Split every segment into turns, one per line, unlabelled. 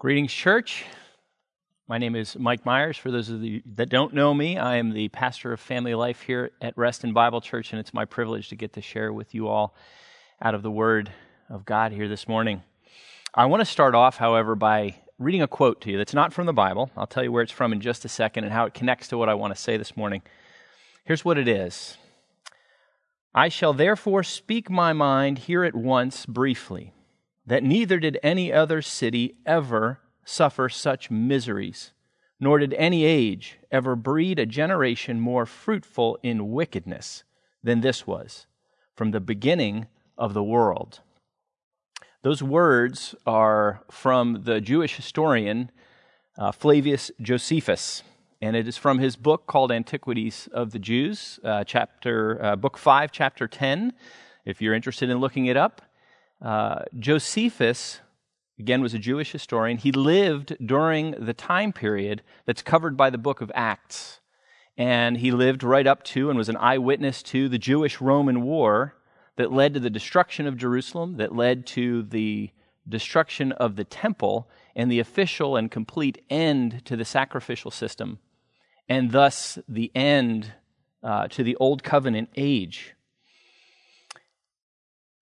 Greetings, church. My name is Mike Myers. For those of you that don't know me, I am the pastor of family life here at Reston Bible Church, and it's my privilege to get to share with you all out of the Word of God here this morning. I want to start off, however, by reading a quote to you that's not from the Bible. I'll tell you where it's from in just a second and how it connects to what I want to say this morning. Here's what it is I shall therefore speak my mind here at once briefly that neither did any other city ever suffer such miseries, nor did any age ever breed a generation more fruitful in wickedness than this was from the beginning of the world. Those words are from the Jewish historian uh, Flavius Josephus, and it is from his book called Antiquities of the Jews, uh, chapter uh, book five, chapter ten. If you're interested in looking it up, uh, Josephus, again, was a Jewish historian. He lived during the time period that's covered by the book of Acts. And he lived right up to and was an eyewitness to the Jewish Roman War that led to the destruction of Jerusalem, that led to the destruction of the temple, and the official and complete end to the sacrificial system, and thus the end uh, to the Old Covenant age.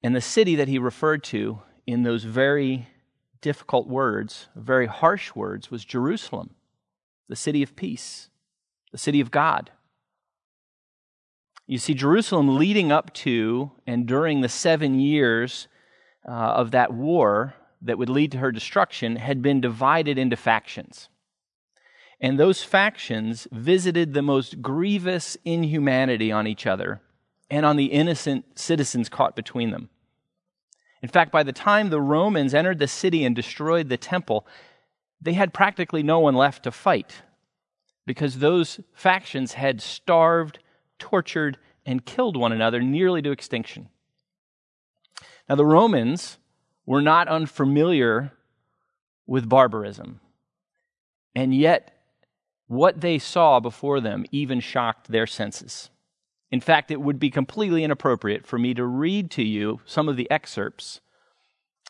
And the city that he referred to in those very difficult words, very harsh words, was Jerusalem, the city of peace, the city of God. You see, Jerusalem leading up to and during the seven years uh, of that war that would lead to her destruction had been divided into factions. And those factions visited the most grievous inhumanity on each other and on the innocent citizens caught between them. In fact, by the time the Romans entered the city and destroyed the temple, they had practically no one left to fight because those factions had starved, tortured, and killed one another nearly to extinction. Now, the Romans were not unfamiliar with barbarism, and yet what they saw before them even shocked their senses. In fact, it would be completely inappropriate for me to read to you some of the excerpts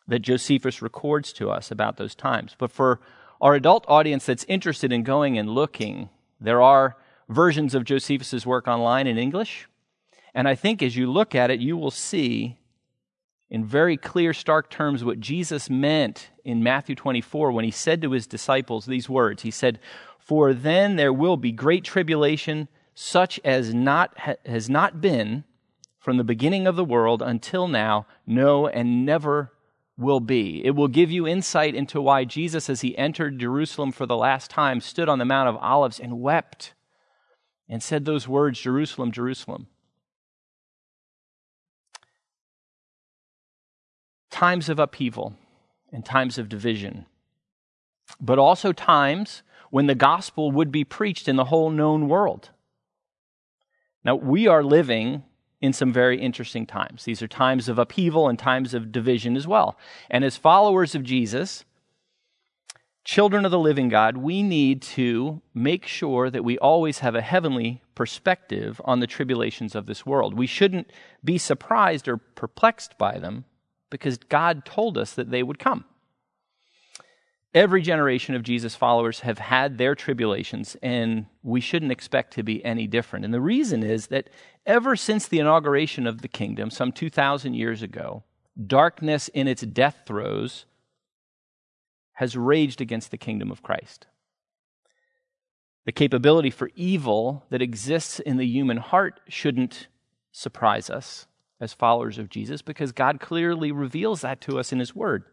that Josephus records to us about those times. But for our adult audience that's interested in going and looking, there are versions of Josephus's work online in English. And I think as you look at it, you will see in very clear, stark terms what Jesus meant in Matthew 24 when he said to his disciples these words. He said, For then there will be great tribulation such as not, has not been from the beginning of the world until now, no, and never will be. It will give you insight into why Jesus, as he entered Jerusalem for the last time, stood on the Mount of Olives and wept and said those words Jerusalem, Jerusalem. Times of upheaval and times of division, but also times when the gospel would be preached in the whole known world. Now, we are living in some very interesting times. These are times of upheaval and times of division as well. And as followers of Jesus, children of the living God, we need to make sure that we always have a heavenly perspective on the tribulations of this world. We shouldn't be surprised or perplexed by them because God told us that they would come. Every generation of Jesus followers have had their tribulations, and we shouldn't expect to be any different. And the reason is that ever since the inauguration of the kingdom, some 2,000 years ago, darkness in its death throes has raged against the kingdom of Christ. The capability for evil that exists in the human heart shouldn't surprise us as followers of Jesus because God clearly reveals that to us in His Word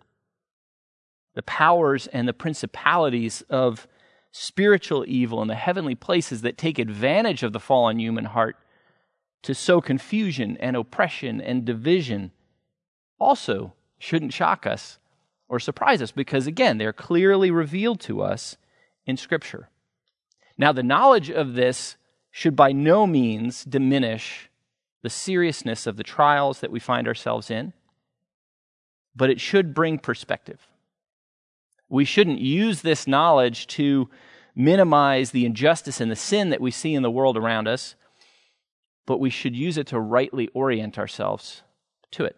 the powers and the principalities of spiritual evil in the heavenly places that take advantage of the fallen human heart to sow confusion and oppression and division also shouldn't shock us or surprise us because, again, they're clearly revealed to us in Scripture. Now, the knowledge of this should by no means diminish the seriousness of the trials that we find ourselves in, but it should bring perspective. We shouldn't use this knowledge to minimize the injustice and the sin that we see in the world around us, but we should use it to rightly orient ourselves to it.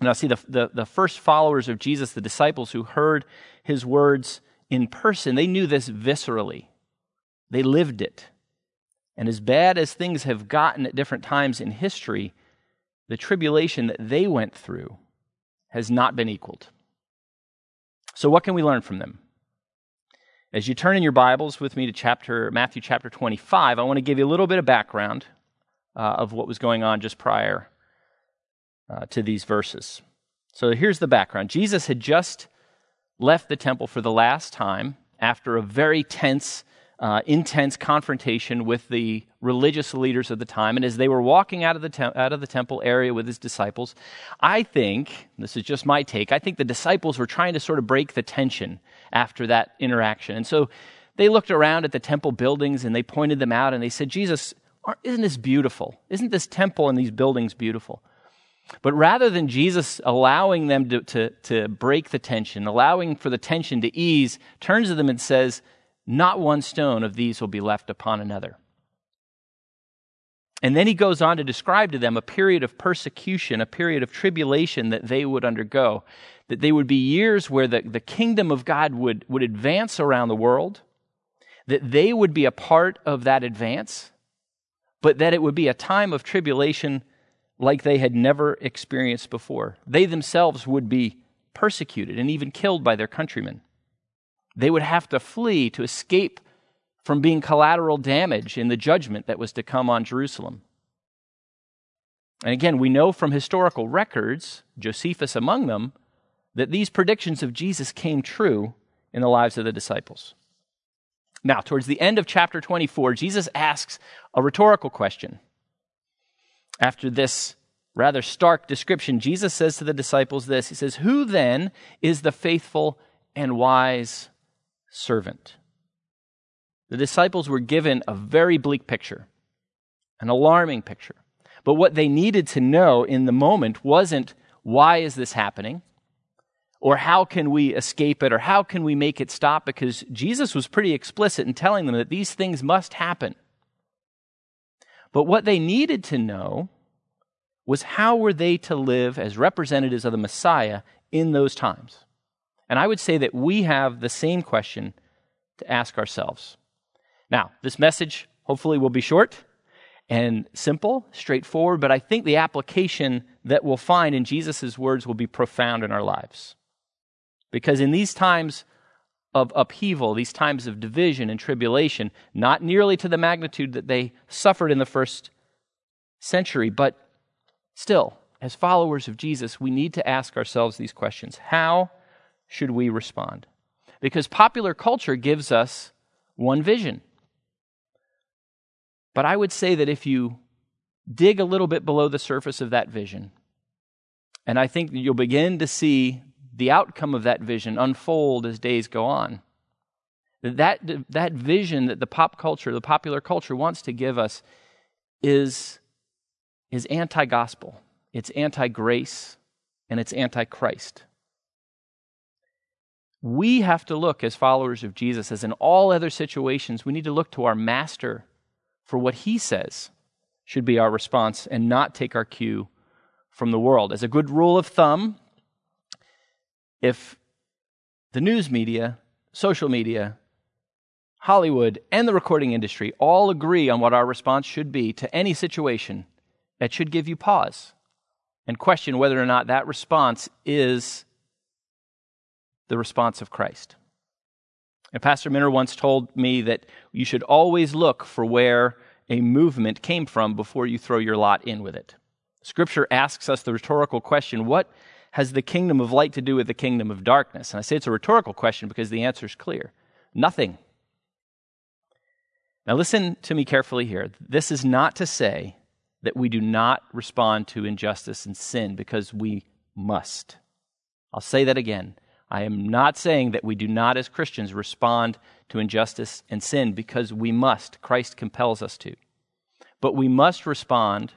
Now, see, the, the, the first followers of Jesus, the disciples who heard his words in person, they knew this viscerally. They lived it. And as bad as things have gotten at different times in history, the tribulation that they went through has not been equaled. So, what can we learn from them? As you turn in your Bibles with me to chapter Matthew chapter 25, I want to give you a little bit of background uh, of what was going on just prior uh, to these verses. So here's the background Jesus had just left the temple for the last time after a very tense, uh, intense confrontation with the religious leaders of the time. And as they were walking out of, the te- out of the temple area with his disciples, I think, this is just my take, I think the disciples were trying to sort of break the tension after that interaction. And so they looked around at the temple buildings and they pointed them out and they said, Jesus, isn't this beautiful? Isn't this temple and these buildings beautiful? But rather than Jesus allowing them to, to, to, break the tension, allowing for the tension to ease, turns to them and says, Not one stone of these will be left upon another. And then he goes on to describe to them a period of persecution, a period of tribulation that they would undergo. That they would be years where the, the kingdom of God would, would advance around the world, that they would be a part of that advance, but that it would be a time of tribulation like they had never experienced before. They themselves would be persecuted and even killed by their countrymen. They would have to flee to escape from being collateral damage in the judgment that was to come on Jerusalem. And again, we know from historical records, Josephus among them, that these predictions of Jesus came true in the lives of the disciples. Now, towards the end of chapter 24, Jesus asks a rhetorical question. After this rather stark description, Jesus says to the disciples this He says, Who then is the faithful and wise servant? The disciples were given a very bleak picture, an alarming picture. But what they needed to know in the moment wasn't why is this happening? Or how can we escape it? Or how can we make it stop? Because Jesus was pretty explicit in telling them that these things must happen. But what they needed to know was how were they to live as representatives of the Messiah in those times? And I would say that we have the same question to ask ourselves. Now, this message hopefully will be short and simple, straightforward, but I think the application that we'll find in Jesus' words will be profound in our lives. Because in these times of upheaval, these times of division and tribulation, not nearly to the magnitude that they suffered in the first century, but still, as followers of Jesus, we need to ask ourselves these questions How should we respond? Because popular culture gives us one vision. But I would say that if you dig a little bit below the surface of that vision, and I think you'll begin to see the outcome of that vision unfold as days go on. That, that vision that the pop culture, the popular culture wants to give us is, is anti gospel, it's anti grace, and it's anti Christ. We have to look as followers of Jesus, as in all other situations, we need to look to our master for what he says should be our response and not take our cue from the world. As a good rule of thumb, if the news media, social media, Hollywood, and the recording industry all agree on what our response should be to any situation, that should give you pause and question whether or not that response is the response of Christ. And Pastor Minner once told me that you should always look for where a movement came from before you throw your lot in with it. Scripture asks us the rhetorical question what has the kingdom of light to do with the kingdom of darkness? And I say it's a rhetorical question because the answer is clear nothing. Now, listen to me carefully here. This is not to say that we do not respond to injustice and sin because we must. I'll say that again. I am not saying that we do not, as Christians, respond to injustice and sin because we must. Christ compels us to. But we must respond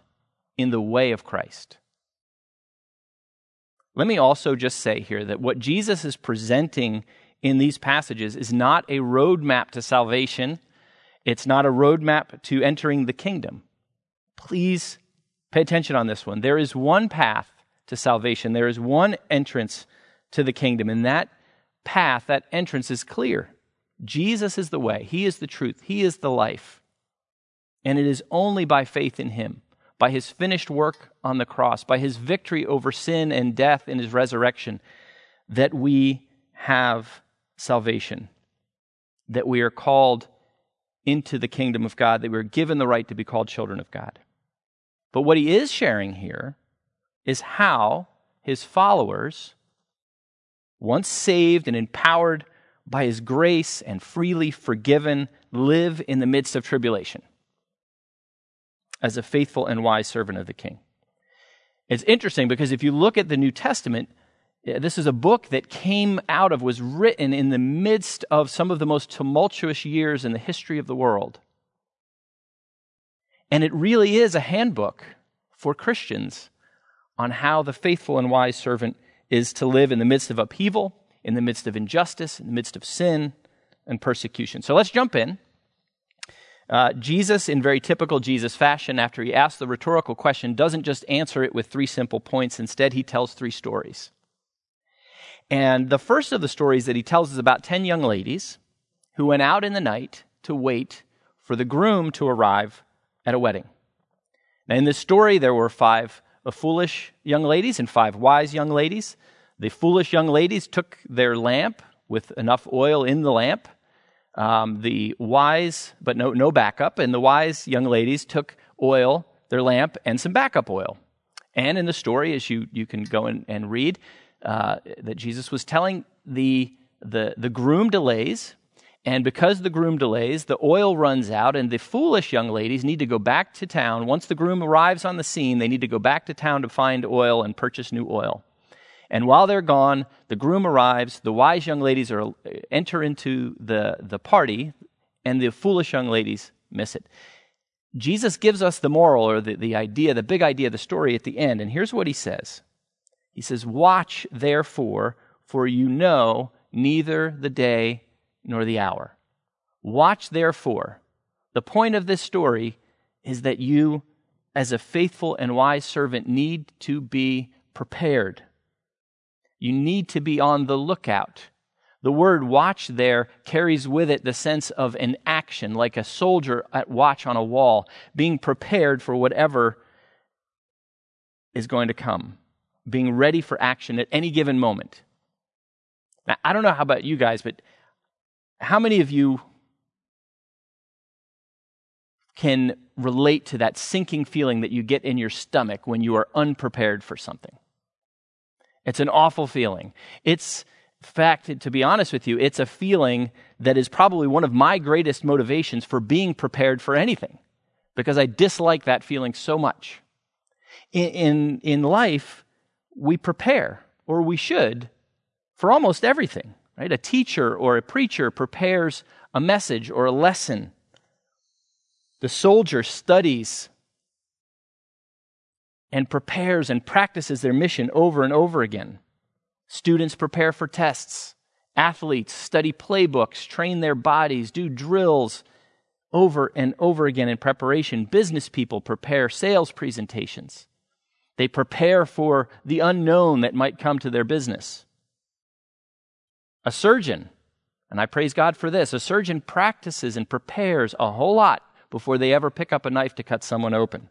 in the way of Christ. Let me also just say here that what Jesus is presenting in these passages is not a roadmap to salvation, it's not a roadmap to entering the kingdom. Please pay attention on this one. There is one path to salvation. There is one entrance to the kingdom, and that path, that entrance is clear. Jesus is the way, He is the truth, He is the life. And it is only by faith in Him, by His finished work on the cross, by His victory over sin and death in His resurrection, that we have salvation, that we are called into the kingdom of God, that we're given the right to be called children of God. But what he is sharing here is how his followers, once saved and empowered by his grace and freely forgiven, live in the midst of tribulation as a faithful and wise servant of the king. It's interesting because if you look at the New Testament, eh, this is a book that came out of, was written in the midst of some of the most tumultuous years in the history of the world. And it really is a handbook for Christians on how the faithful and wise servant is to live in the midst of upheaval, in the midst of injustice, in the midst of sin and persecution. So let's jump in. Uh, Jesus, in very typical Jesus fashion, after he asks the rhetorical question, doesn't just answer it with three simple points. Instead, he tells three stories. And the first of the stories that he tells is about 10 young ladies who went out in the night to wait for the groom to arrive at a wedding. Now, in this story, there were five foolish young ladies and five wise young ladies. The foolish young ladies took their lamp with enough oil in the lamp. Um, the wise, but no, no backup, and the wise young ladies took oil, their lamp, and some backup oil. And in the story, as you, you can go in and read, uh, that Jesus was telling the, the, the groom delays. And because the groom delays, the oil runs out, and the foolish young ladies need to go back to town. Once the groom arrives on the scene, they need to go back to town to find oil and purchase new oil. And while they're gone, the groom arrives, the wise young ladies are, enter into the, the party, and the foolish young ladies miss it. Jesus gives us the moral or the, the idea, the big idea of the story at the end. And here's what he says he says, Watch therefore, for you know neither the day nor the hour. Watch therefore. The point of this story is that you, as a faithful and wise servant, need to be prepared. You need to be on the lookout. The word watch there carries with it the sense of an action, like a soldier at watch on a wall, being prepared for whatever is going to come being ready for action at any given moment. Now, I don't know how about you guys, but how many of you can relate to that sinking feeling that you get in your stomach when you are unprepared for something? It's an awful feeling. It's, fact, to be honest with you, it's a feeling that is probably one of my greatest motivations for being prepared for anything because I dislike that feeling so much. In, in, in life, we prepare, or we should, for almost everything. Right? A teacher or a preacher prepares a message or a lesson. The soldier studies and prepares and practices their mission over and over again. Students prepare for tests. Athletes study playbooks, train their bodies, do drills over and over again in preparation. Business people prepare sales presentations. They prepare for the unknown that might come to their business. A surgeon, and I praise God for this, a surgeon practices and prepares a whole lot before they ever pick up a knife to cut someone open.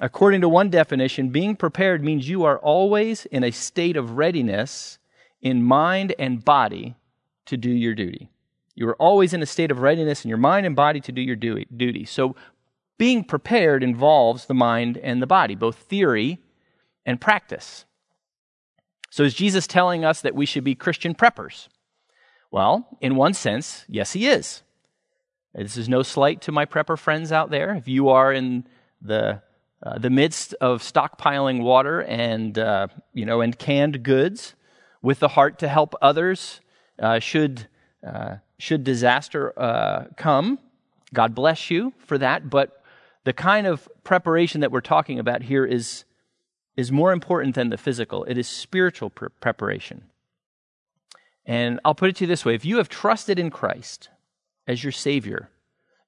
According to one definition, being prepared means you are always in a state of readiness in mind and body to do your duty. You are always in a state of readiness in your mind and body to do your duty. So being prepared involves the mind and the body, both theory and practice. So, is Jesus telling us that we should be Christian preppers? Well, in one sense, yes, he is. This is no slight to my prepper friends out there. If you are in the uh, the midst of stockpiling water and uh, you know and canned goods, with the heart to help others, uh, should uh, should disaster uh, come, God bless you for that. But the kind of preparation that we're talking about here is, is more important than the physical. It is spiritual pre- preparation. And I'll put it to you this way if you have trusted in Christ as your Savior,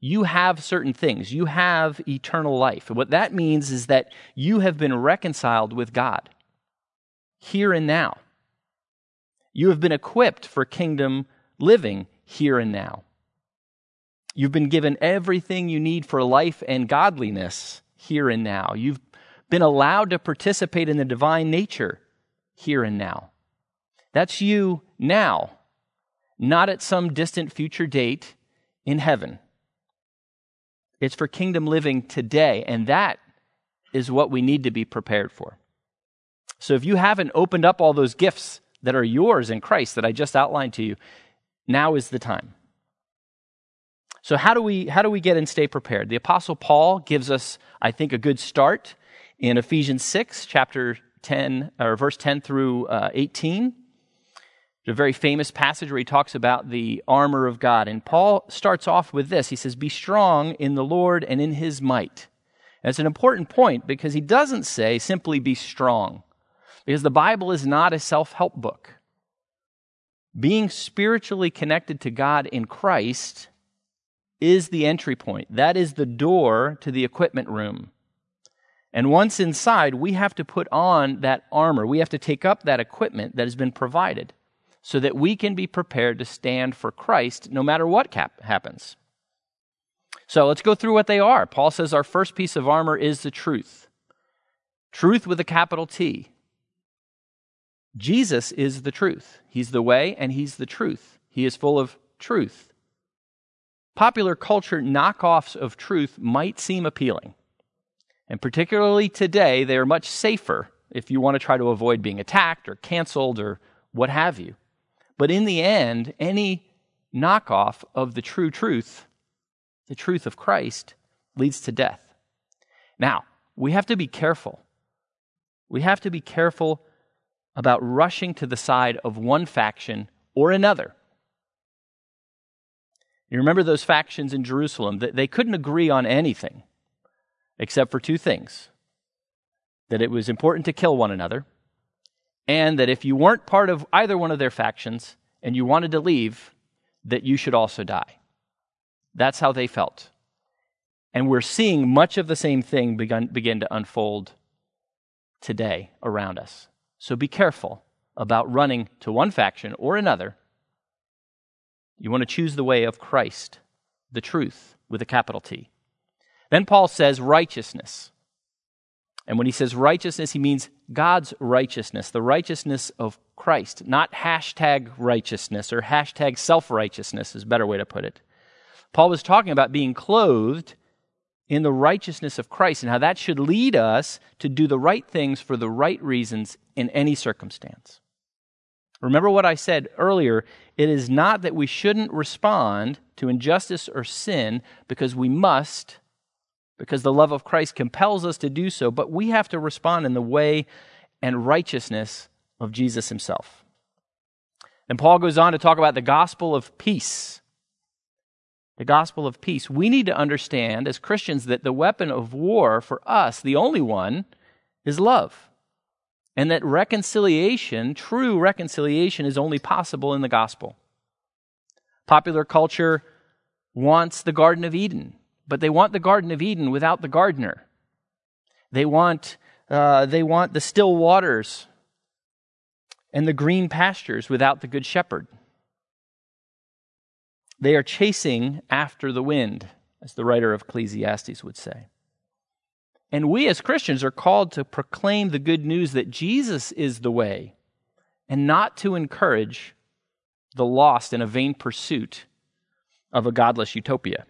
you have certain things. You have eternal life. what that means is that you have been reconciled with God here and now. You have been equipped for kingdom living here and now. You've been given everything you need for life and godliness here and now. You've been allowed to participate in the divine nature here and now. That's you now, not at some distant future date in heaven. It's for kingdom living today, and that is what we need to be prepared for. So if you haven't opened up all those gifts that are yours in Christ that I just outlined to you, now is the time. So how do we how do we get and stay prepared? The apostle Paul gives us I think a good start in Ephesians 6 chapter 10 or verse 10 through uh, 18 a very famous passage where he talks about the armor of God. And Paul starts off with this. He says, Be strong in the Lord and in his might. And it's an important point because he doesn't say simply be strong, because the Bible is not a self help book. Being spiritually connected to God in Christ is the entry point. That is the door to the equipment room. And once inside, we have to put on that armor. We have to take up that equipment that has been provided so that we can be prepared to stand for Christ no matter what cap- happens. So let's go through what they are. Paul says our first piece of armor is the truth. Truth with a capital T. Jesus is the truth. He's the way and he's the truth. He is full of truth. Popular culture knockoffs of truth might seem appealing. And particularly today, they are much safer if you want to try to avoid being attacked or canceled or what have you. But in the end, any knockoff of the true truth, the truth of Christ, leads to death. Now, we have to be careful. We have to be careful about rushing to the side of one faction or another. You remember those factions in Jerusalem? that They couldn't agree on anything except for two things that it was important to kill one another and that if you weren't part of either one of their factions and you wanted to leave, that you should also die. That's how they felt. And we're seeing much of the same thing begin, begin to unfold today around us. So be careful about running to one faction or another. You want to choose the way of Christ, the truth, with a capital T. Then Paul says righteousness. And when he says righteousness, he means God's righteousness, the righteousness of Christ, not hashtag righteousness or hashtag self righteousness, is a better way to put it. Paul was talking about being clothed in the righteousness of Christ and how that should lead us to do the right things for the right reasons in any circumstance. Remember what I said earlier. It is not that we shouldn't respond to injustice or sin because we must because the love of Christ compels us to do so, but we have to respond in the way and righteousness of Jesus himself. And Paul goes on to talk about the gospel of peace. The gospel of peace. We need to understand as Christians that the weapon of war for us, the only one, is love. And that reconciliation, true reconciliation, is only possible in the gospel. Popular culture wants the Garden of Eden but they want the Garden of Eden without the gardener. They want, uh, they want the still waters and the green pastures without the good shepherd. They are chasing after the wind, as the writer of Ecclesiastes would say. And we as Christians are called to proclaim the good news that Jesus is the way and not to encourage the lost in a vain pursuit of a godless utopia.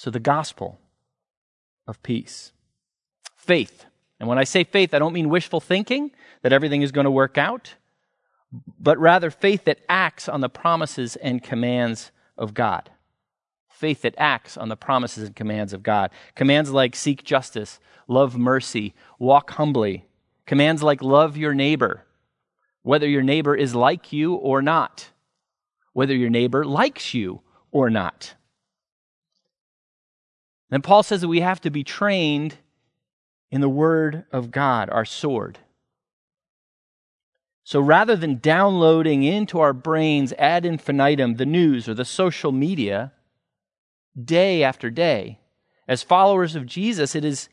So, the gospel of peace. Faith. And when I say faith, I don't mean wishful thinking that everything is going to work out, but rather faith that acts on the promises and commands of God. Faith that acts on the promises and commands of God. Commands like seek justice, love mercy, walk humbly. Commands like love your neighbor, whether your neighbor is like you or not, whether your neighbor likes you or not. Then Paul says that we have to be trained in the Word of God, our sword. So rather than downloading into our brains ad infinitum the news or the social media, day after day. As followers of Jesus, it is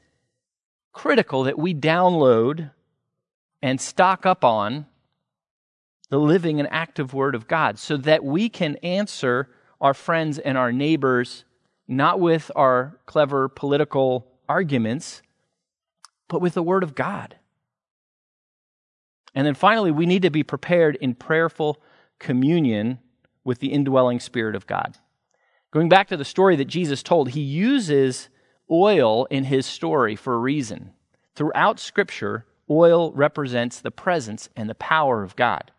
critical that we download and stock up on the living and active Word of God so that we can answer our friends and our neighbors not with our clever political arguments, but with the Word of God. And then finally, we need to be prepared in prayerful communion with the indwelling Spirit of God. Going back to the story that Jesus told, he uses oil in his story for a reason. Throughout Scripture, oil represents the presence and the power of God.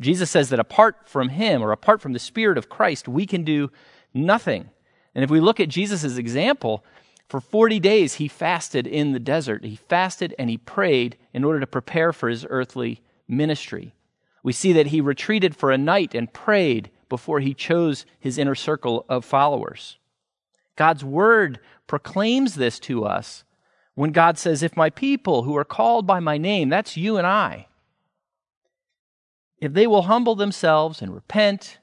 Jesus says that apart from him or apart from the Spirit of Christ, we can do nothing. And if we look at Jesus' example, for 40 days he fasted in the desert. He fasted and he prayed in order to prepare for his earthly ministry. We see that he retreated for a night and prayed before he chose his inner circle of followers. God's word proclaims this to us when God says, If my people who are called by my name, that's you and I, if they will humble themselves and repent,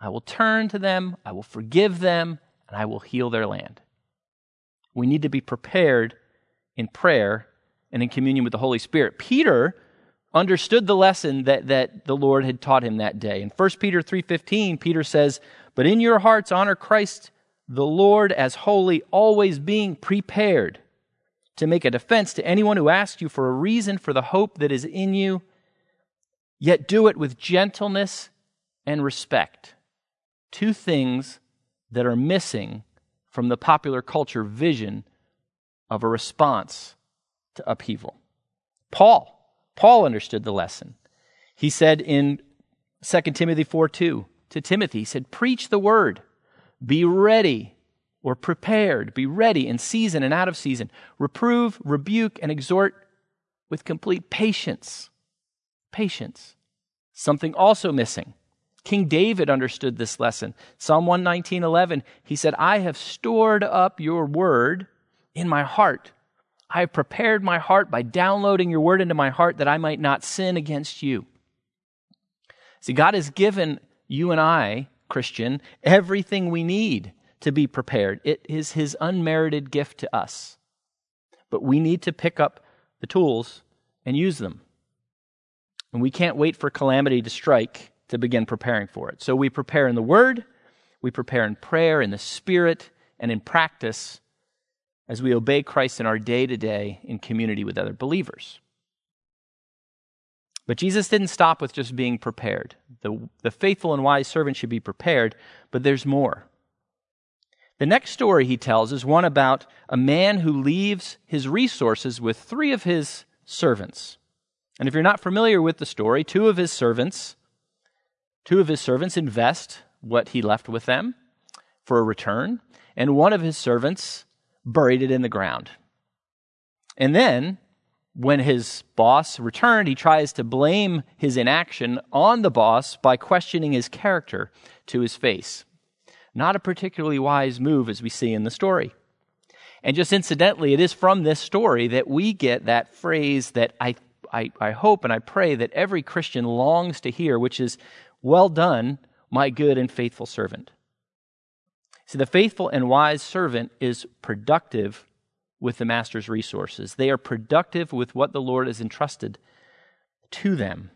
I will turn to them, I will forgive them, and I will heal their land. We need to be prepared in prayer and in communion with the Holy Spirit. Peter understood the lesson that, that the Lord had taught him that day. In 1 Peter 3:15, Peter says, "But in your hearts honor Christ the Lord as holy, always being prepared to make a defense to anyone who asks you for a reason for the hope that is in you, yet do it with gentleness and respect. Two things that are missing from the popular culture vision of a response to upheaval. Paul, Paul understood the lesson. He said in 2 Timothy 4 2 to Timothy, he said, Preach the word, be ready or prepared, be ready in season and out of season. Reprove, rebuke, and exhort with complete patience. Patience. Something also missing. King David understood this lesson. Psalm 119:11, he said, "I have stored up your word in my heart. I have prepared my heart by downloading your word into my heart that I might not sin against you." See, God has given you and I, Christian, everything we need to be prepared. It is his unmerited gift to us. But we need to pick up the tools and use them. And we can't wait for calamity to strike to begin preparing for it. So we prepare in the Word, we prepare in prayer, in the Spirit, and in practice as we obey Christ in our day to day in community with other believers. But Jesus didn't stop with just being prepared. The, the faithful and wise servant should be prepared, but there's more. The next story he tells is one about a man who leaves his resources with three of his servants. And if you're not familiar with the story, two of his servants, two of his servants invest what he left with them for a return, and one of his servants buried it in the ground. And then, when his boss returned, he tries to blame his inaction on the boss by questioning his character to his face. Not a particularly wise move, as we see in the story. And just incidentally, it is from this story that we get that phrase that I, I, I hope and I pray that every Christian longs to hear, which is, Well done, my good and faithful servant. See, the faithful and wise servant is productive with the master's resources. They are productive with what the Lord has entrusted to them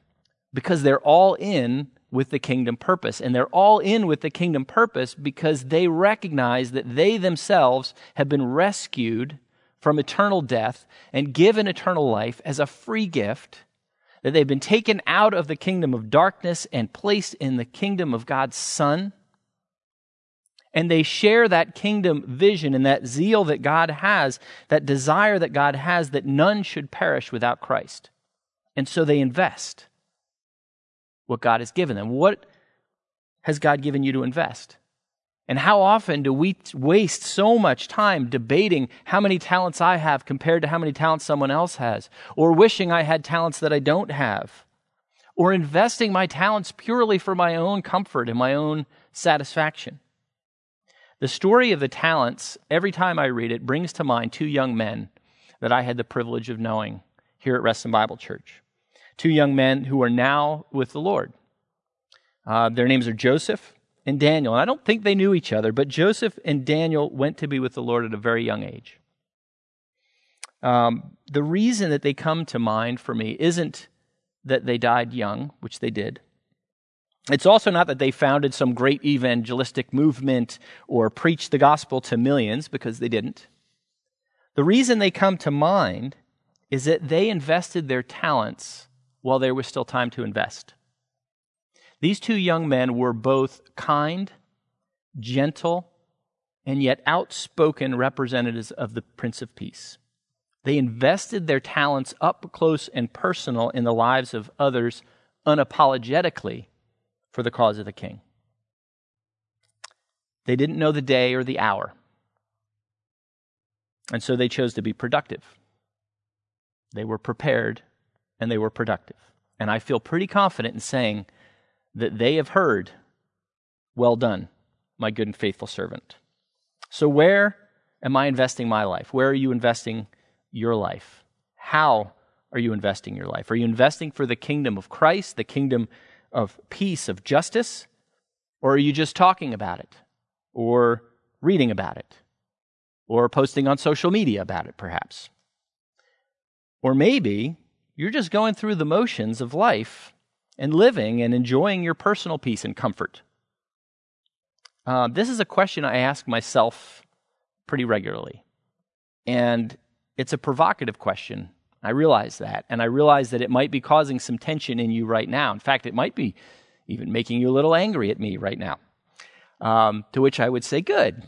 because they're all in with the kingdom purpose. And they're all in with the kingdom purpose because they recognize that they themselves have been rescued from eternal death and given eternal life as a free gift, that they've been taken out of the kingdom of darkness and placed in the kingdom of God's Son. And they share that kingdom vision and that zeal that God has, that desire that God has that none should perish without Christ. And so they invest what God has given them. What has God given you to invest? And how often do we waste so much time debating how many talents I have compared to how many talents someone else has, or wishing I had talents that I don't have, or investing my talents purely for my own comfort and my own satisfaction? The story of the talents, every time I read it, brings to mind two young men that I had the privilege of knowing here at Reston Bible Church two young men who are now with the Lord. Uh, their names are Joseph and Daniel, and I don't think they knew each other, but Joseph and Daniel went to be with the Lord at a very young age. Um, the reason that they come to mind for me isn't that they died young, which they did. It's also not that they founded some great evangelistic movement or preached the gospel to millions, because they didn't. The reason they come to mind is that they invested their talents while there was still time to invest. These two young men were both kind, gentle, and yet outspoken representatives of the Prince of Peace. They invested their talents up close and personal in the lives of others unapologetically for the cause of the king. They didn't know the day or the hour. And so they chose to be productive. They were prepared and they were productive. And I feel pretty confident in saying that they have heard, Well done, my good and faithful servant. So, where am I investing my life? Where are you investing your life? How are you investing your life? Are you investing for the kingdom of Christ, the kingdom of peace, of justice? Or are you just talking about it? Or reading about it? Or posting on social media about it, perhaps? Or maybe you're just going through the motions of life and living and enjoying your personal peace and comfort. Uh, this is a question I ask myself pretty regularly. And it's a provocative question. I realize that. And I realize that it might be causing some tension in you right now. In fact, it might be even making you a little angry at me right now. Um, to which I would say, Good.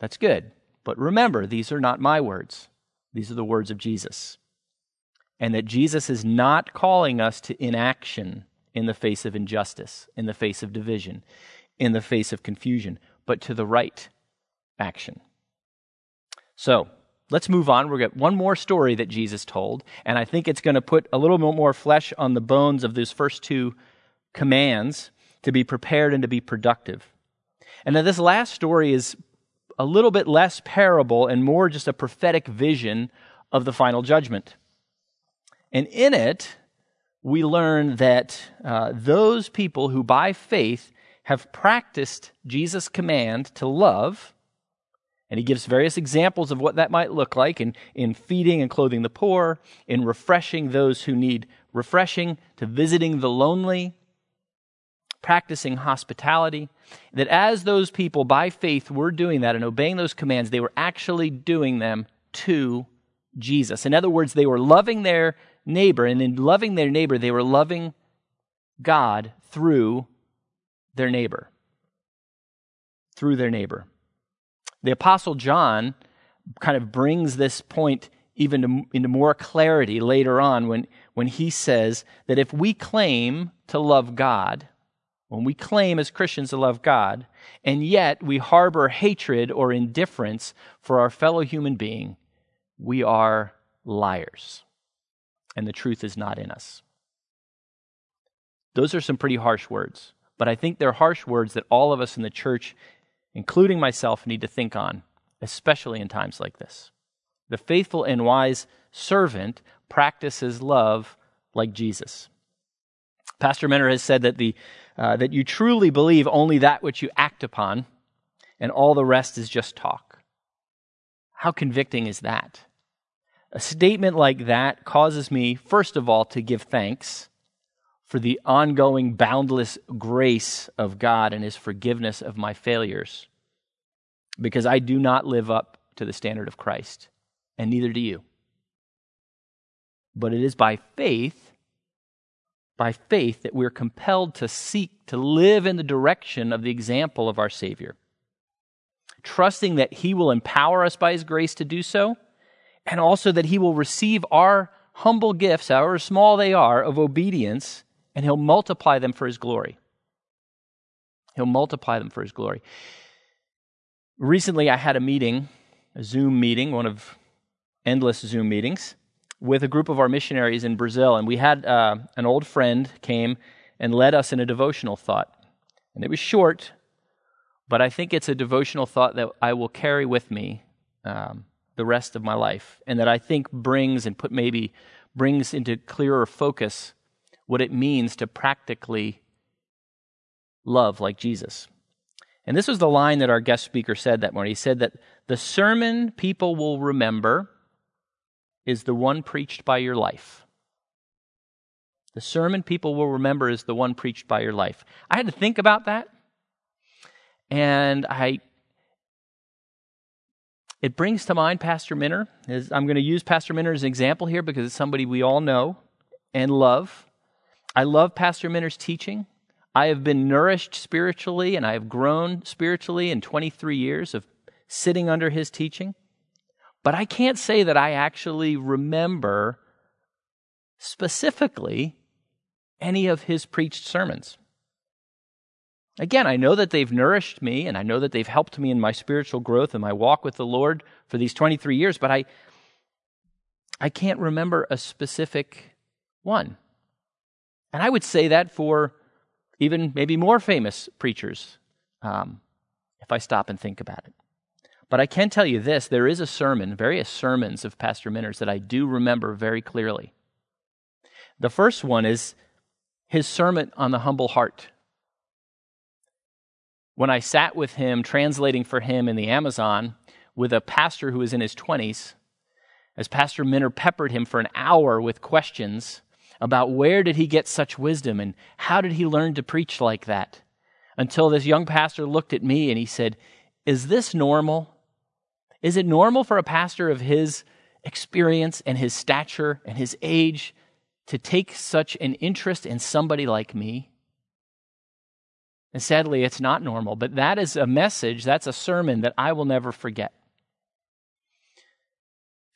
That's good. But remember, these are not my words, these are the words of Jesus and that Jesus is not calling us to inaction in the face of injustice, in the face of division, in the face of confusion, but to the right action. So, let's move on. We've got one more story that Jesus told, and I think it's going to put a little bit more flesh on the bones of those first two commands to be prepared and to be productive. And then this last story is a little bit less parable and more just a prophetic vision of the final judgment. And in it, we learn that uh, those people who by faith have practiced Jesus' command to love, and he gives various examples of what that might look like in, in feeding and clothing the poor, in refreshing those who need refreshing, to visiting the lonely, practicing hospitality. That as those people by faith were doing that and obeying those commands, they were actually doing them to Jesus. In other words, they were loving their neighbor. And in loving their neighbor, they were loving God through their neighbor. Through their neighbor. The Apostle John kind of brings this point even to, into more clarity later on when, when he says that if we claim to love God, when we claim as Christians to love God, and yet we harbor hatred or indifference for our fellow human being, we are liars and the truth is not in us. Those are some pretty harsh words, but I think they're harsh words that all of us in the church, including myself, need to think on, especially in times like this. The faithful and wise servant practices love like Jesus. Pastor Mentor has said that, the, uh, that you truly believe only that which you act upon, and all the rest is just talk. How convicting is that? A statement like that causes me, first of all, to give thanks for the ongoing boundless grace of God and his forgiveness of my failures, because I do not live up to the standard of Christ, and neither do you. But it is by faith, by faith, that we're compelled to seek to live in the direction of the example of our Savior, trusting that he will empower us by his grace to do so and also that he will receive our humble gifts, however small they are, of obedience, and he'll multiply them for his glory. He'll multiply them for his glory. Recently, I had a meeting, a Zoom meeting, one of endless Zoom meetings, with a group of our missionaries in Brazil, and we had uh, an old friend came and led us in a devotional thought. And it was short, but I think it's a devotional thought that I will carry with me um, the rest of my life, and that I think brings and put maybe brings into clearer focus what it means to practically love like Jesus. And this was the line that our guest speaker said that morning. He said that the sermon people will remember is the one preached by your life. The sermon people will remember is the one preached by your life. I had to think about that. And I it brings to mind Pastor Minner. I'm going to use Pastor Minner as an example here because it's somebody we all know and love. I love Pastor Minner's teaching. I have been nourished spiritually and I have grown spiritually in 23 years of sitting under his teaching. But I can't say that I actually remember specifically any of his preached sermons. Again, I know that they've nourished me and I know that they've helped me in my spiritual growth and my walk with the Lord for these 23 years, but I, I can't remember a specific one. And I would say that for even maybe more famous preachers, um, if I stop and think about it. But I can tell you this there is a sermon, various sermons of Pastor Minner's that I do remember very clearly. The first one is his sermon on the humble heart when I sat with him, translating for him in the Amazon with a pastor who was in his 20s, as Pastor Minner peppered him for an hour with questions about where did he get such wisdom and how did he learn to preach like that, until this young pastor looked at me and he said, Is this normal? Is it normal for a pastor of his experience and his stature and his age to take such an interest in somebody like me? And sadly, it's not normal, but that is a message, that's a sermon that I will never forget.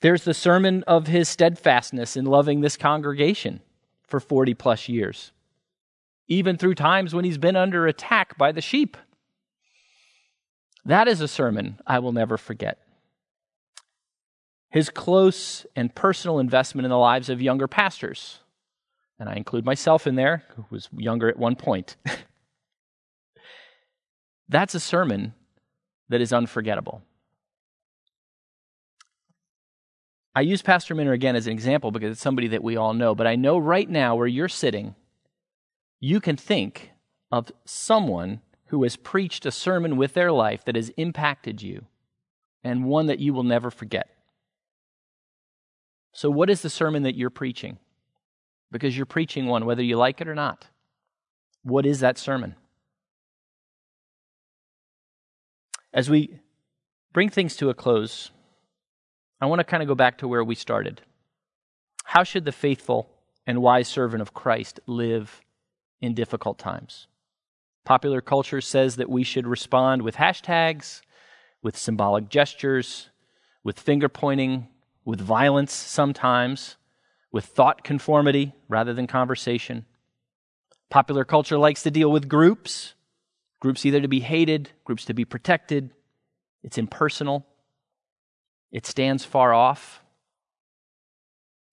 There's the sermon of his steadfastness in loving this congregation for 40 plus years, even through times when he's been under attack by the sheep. That is a sermon I will never forget. His close and personal investment in the lives of younger pastors, and I include myself in there, who was younger at one point. That's a sermon that is unforgettable. I use Pastor Minner again as an example because it's somebody that we all know, but I know right now where you're sitting, you can think of someone who has preached a sermon with their life that has impacted you and one that you will never forget. So, what is the sermon that you're preaching? Because you're preaching one, whether you like it or not. What is that sermon? As we bring things to a close, I want to kind of go back to where we started. How should the faithful and wise servant of Christ live in difficult times? Popular culture says that we should respond with hashtags, with symbolic gestures, with finger pointing, with violence sometimes, with thought conformity rather than conversation. Popular culture likes to deal with groups, Groups either to be hated, groups to be protected. It's impersonal. It stands far off.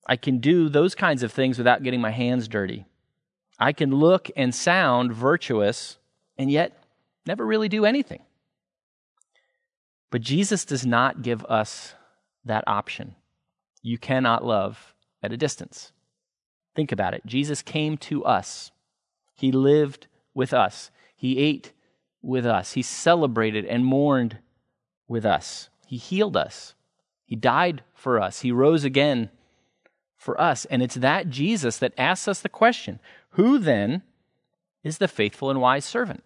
I can do those kinds of things without getting my hands dirty. I can look and sound virtuous and yet never really do anything. But Jesus does not give us that option. You cannot love at a distance. Think about it. Jesus came to us, He lived with us, He ate with us. He celebrated and mourned with us. He healed us. He died for us. He rose again for us. And it's that Jesus that asks us the question who then is the faithful and wise servant?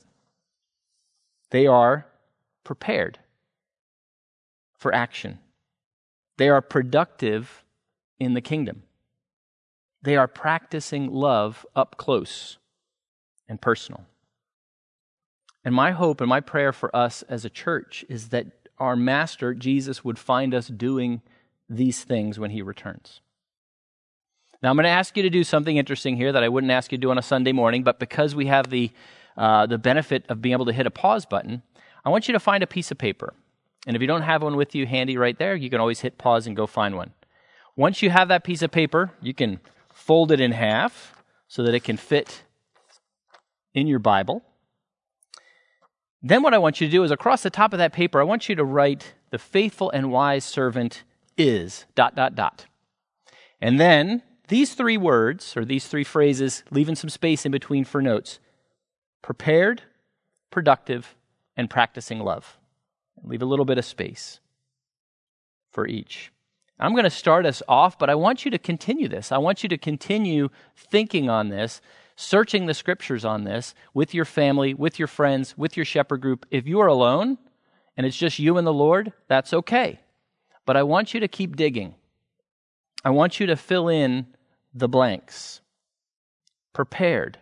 They are prepared for action, they are productive in the kingdom. They are practicing love up close and personal. And my hope and my prayer for us as a church is that our Master, Jesus, would find us doing these things when he returns. Now, I'm going to ask you to do something interesting here that I wouldn't ask you to do on a Sunday morning, but because we have the, uh, the benefit of being able to hit a pause button, I want you to find a piece of paper. And if you don't have one with you handy right there, you can always hit pause and go find one. Once you have that piece of paper, you can fold it in half so that it can fit in your Bible. Then, what I want you to do is across the top of that paper, I want you to write, The faithful and wise servant is, dot, dot, dot. And then these three words, or these three phrases, leaving some space in between for notes prepared, productive, and practicing love. Leave a little bit of space for each. I'm going to start us off, but I want you to continue this. I want you to continue thinking on this, searching the scriptures on this with your family, with your friends, with your shepherd group. If you are alone and it's just you and the Lord, that's okay. But I want you to keep digging. I want you to fill in the blanks. Prepared.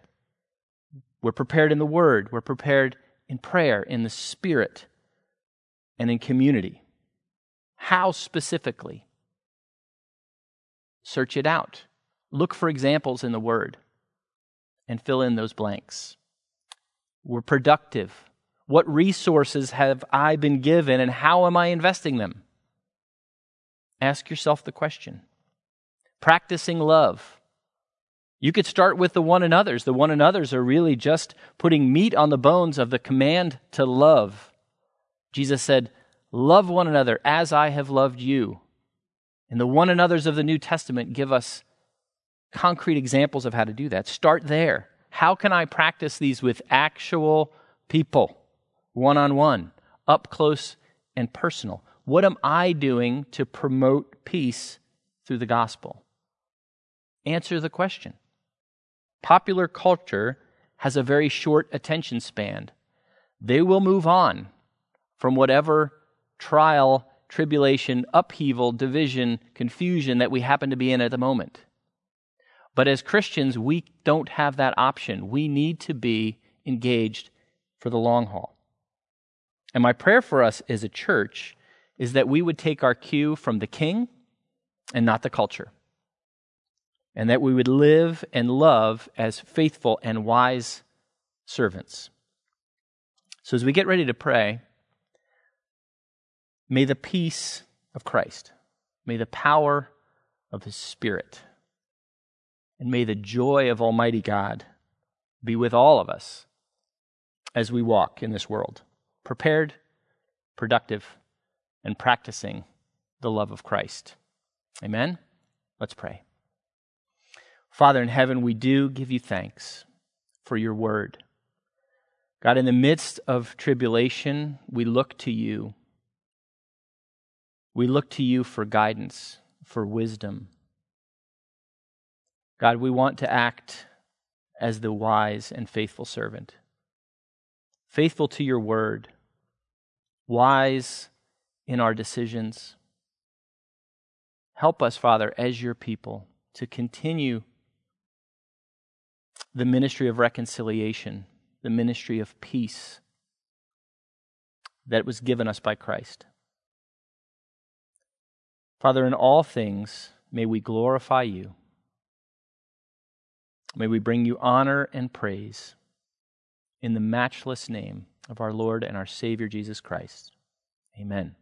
We're prepared in the Word, we're prepared in prayer, in the Spirit, and in community. How specifically? Search it out. Look for examples in the Word and fill in those blanks. We're productive. What resources have I been given and how am I investing them? Ask yourself the question. Practicing love. You could start with the one another's. The one another's are really just putting meat on the bones of the command to love. Jesus said, Love one another as I have loved you. And the one another's of the New Testament give us concrete examples of how to do that. Start there. How can I practice these with actual people, one on one, up close and personal? What am I doing to promote peace through the gospel? Answer the question. Popular culture has a very short attention span. They will move on from whatever trial, tribulation, upheaval, division, confusion that we happen to be in at the moment. But as Christians, we don't have that option. We need to be engaged for the long haul. And my prayer for us as a church is that we would take our cue from the king and not the culture. And that we would live and love as faithful and wise servants. So, as we get ready to pray, may the peace of Christ, may the power of His Spirit, and may the joy of Almighty God be with all of us as we walk in this world, prepared, productive, and practicing the love of Christ. Amen? Let's pray. Father in heaven, we do give you thanks for your word. God, in the midst of tribulation, we look to you. We look to you for guidance, for wisdom. God, we want to act as the wise and faithful servant, faithful to your word, wise in our decisions. Help us, Father, as your people, to continue the ministry of reconciliation, the ministry of peace that was given us by Christ. Father, in all things, may we glorify you. May we bring you honor and praise in the matchless name of our Lord and our Savior Jesus Christ. Amen.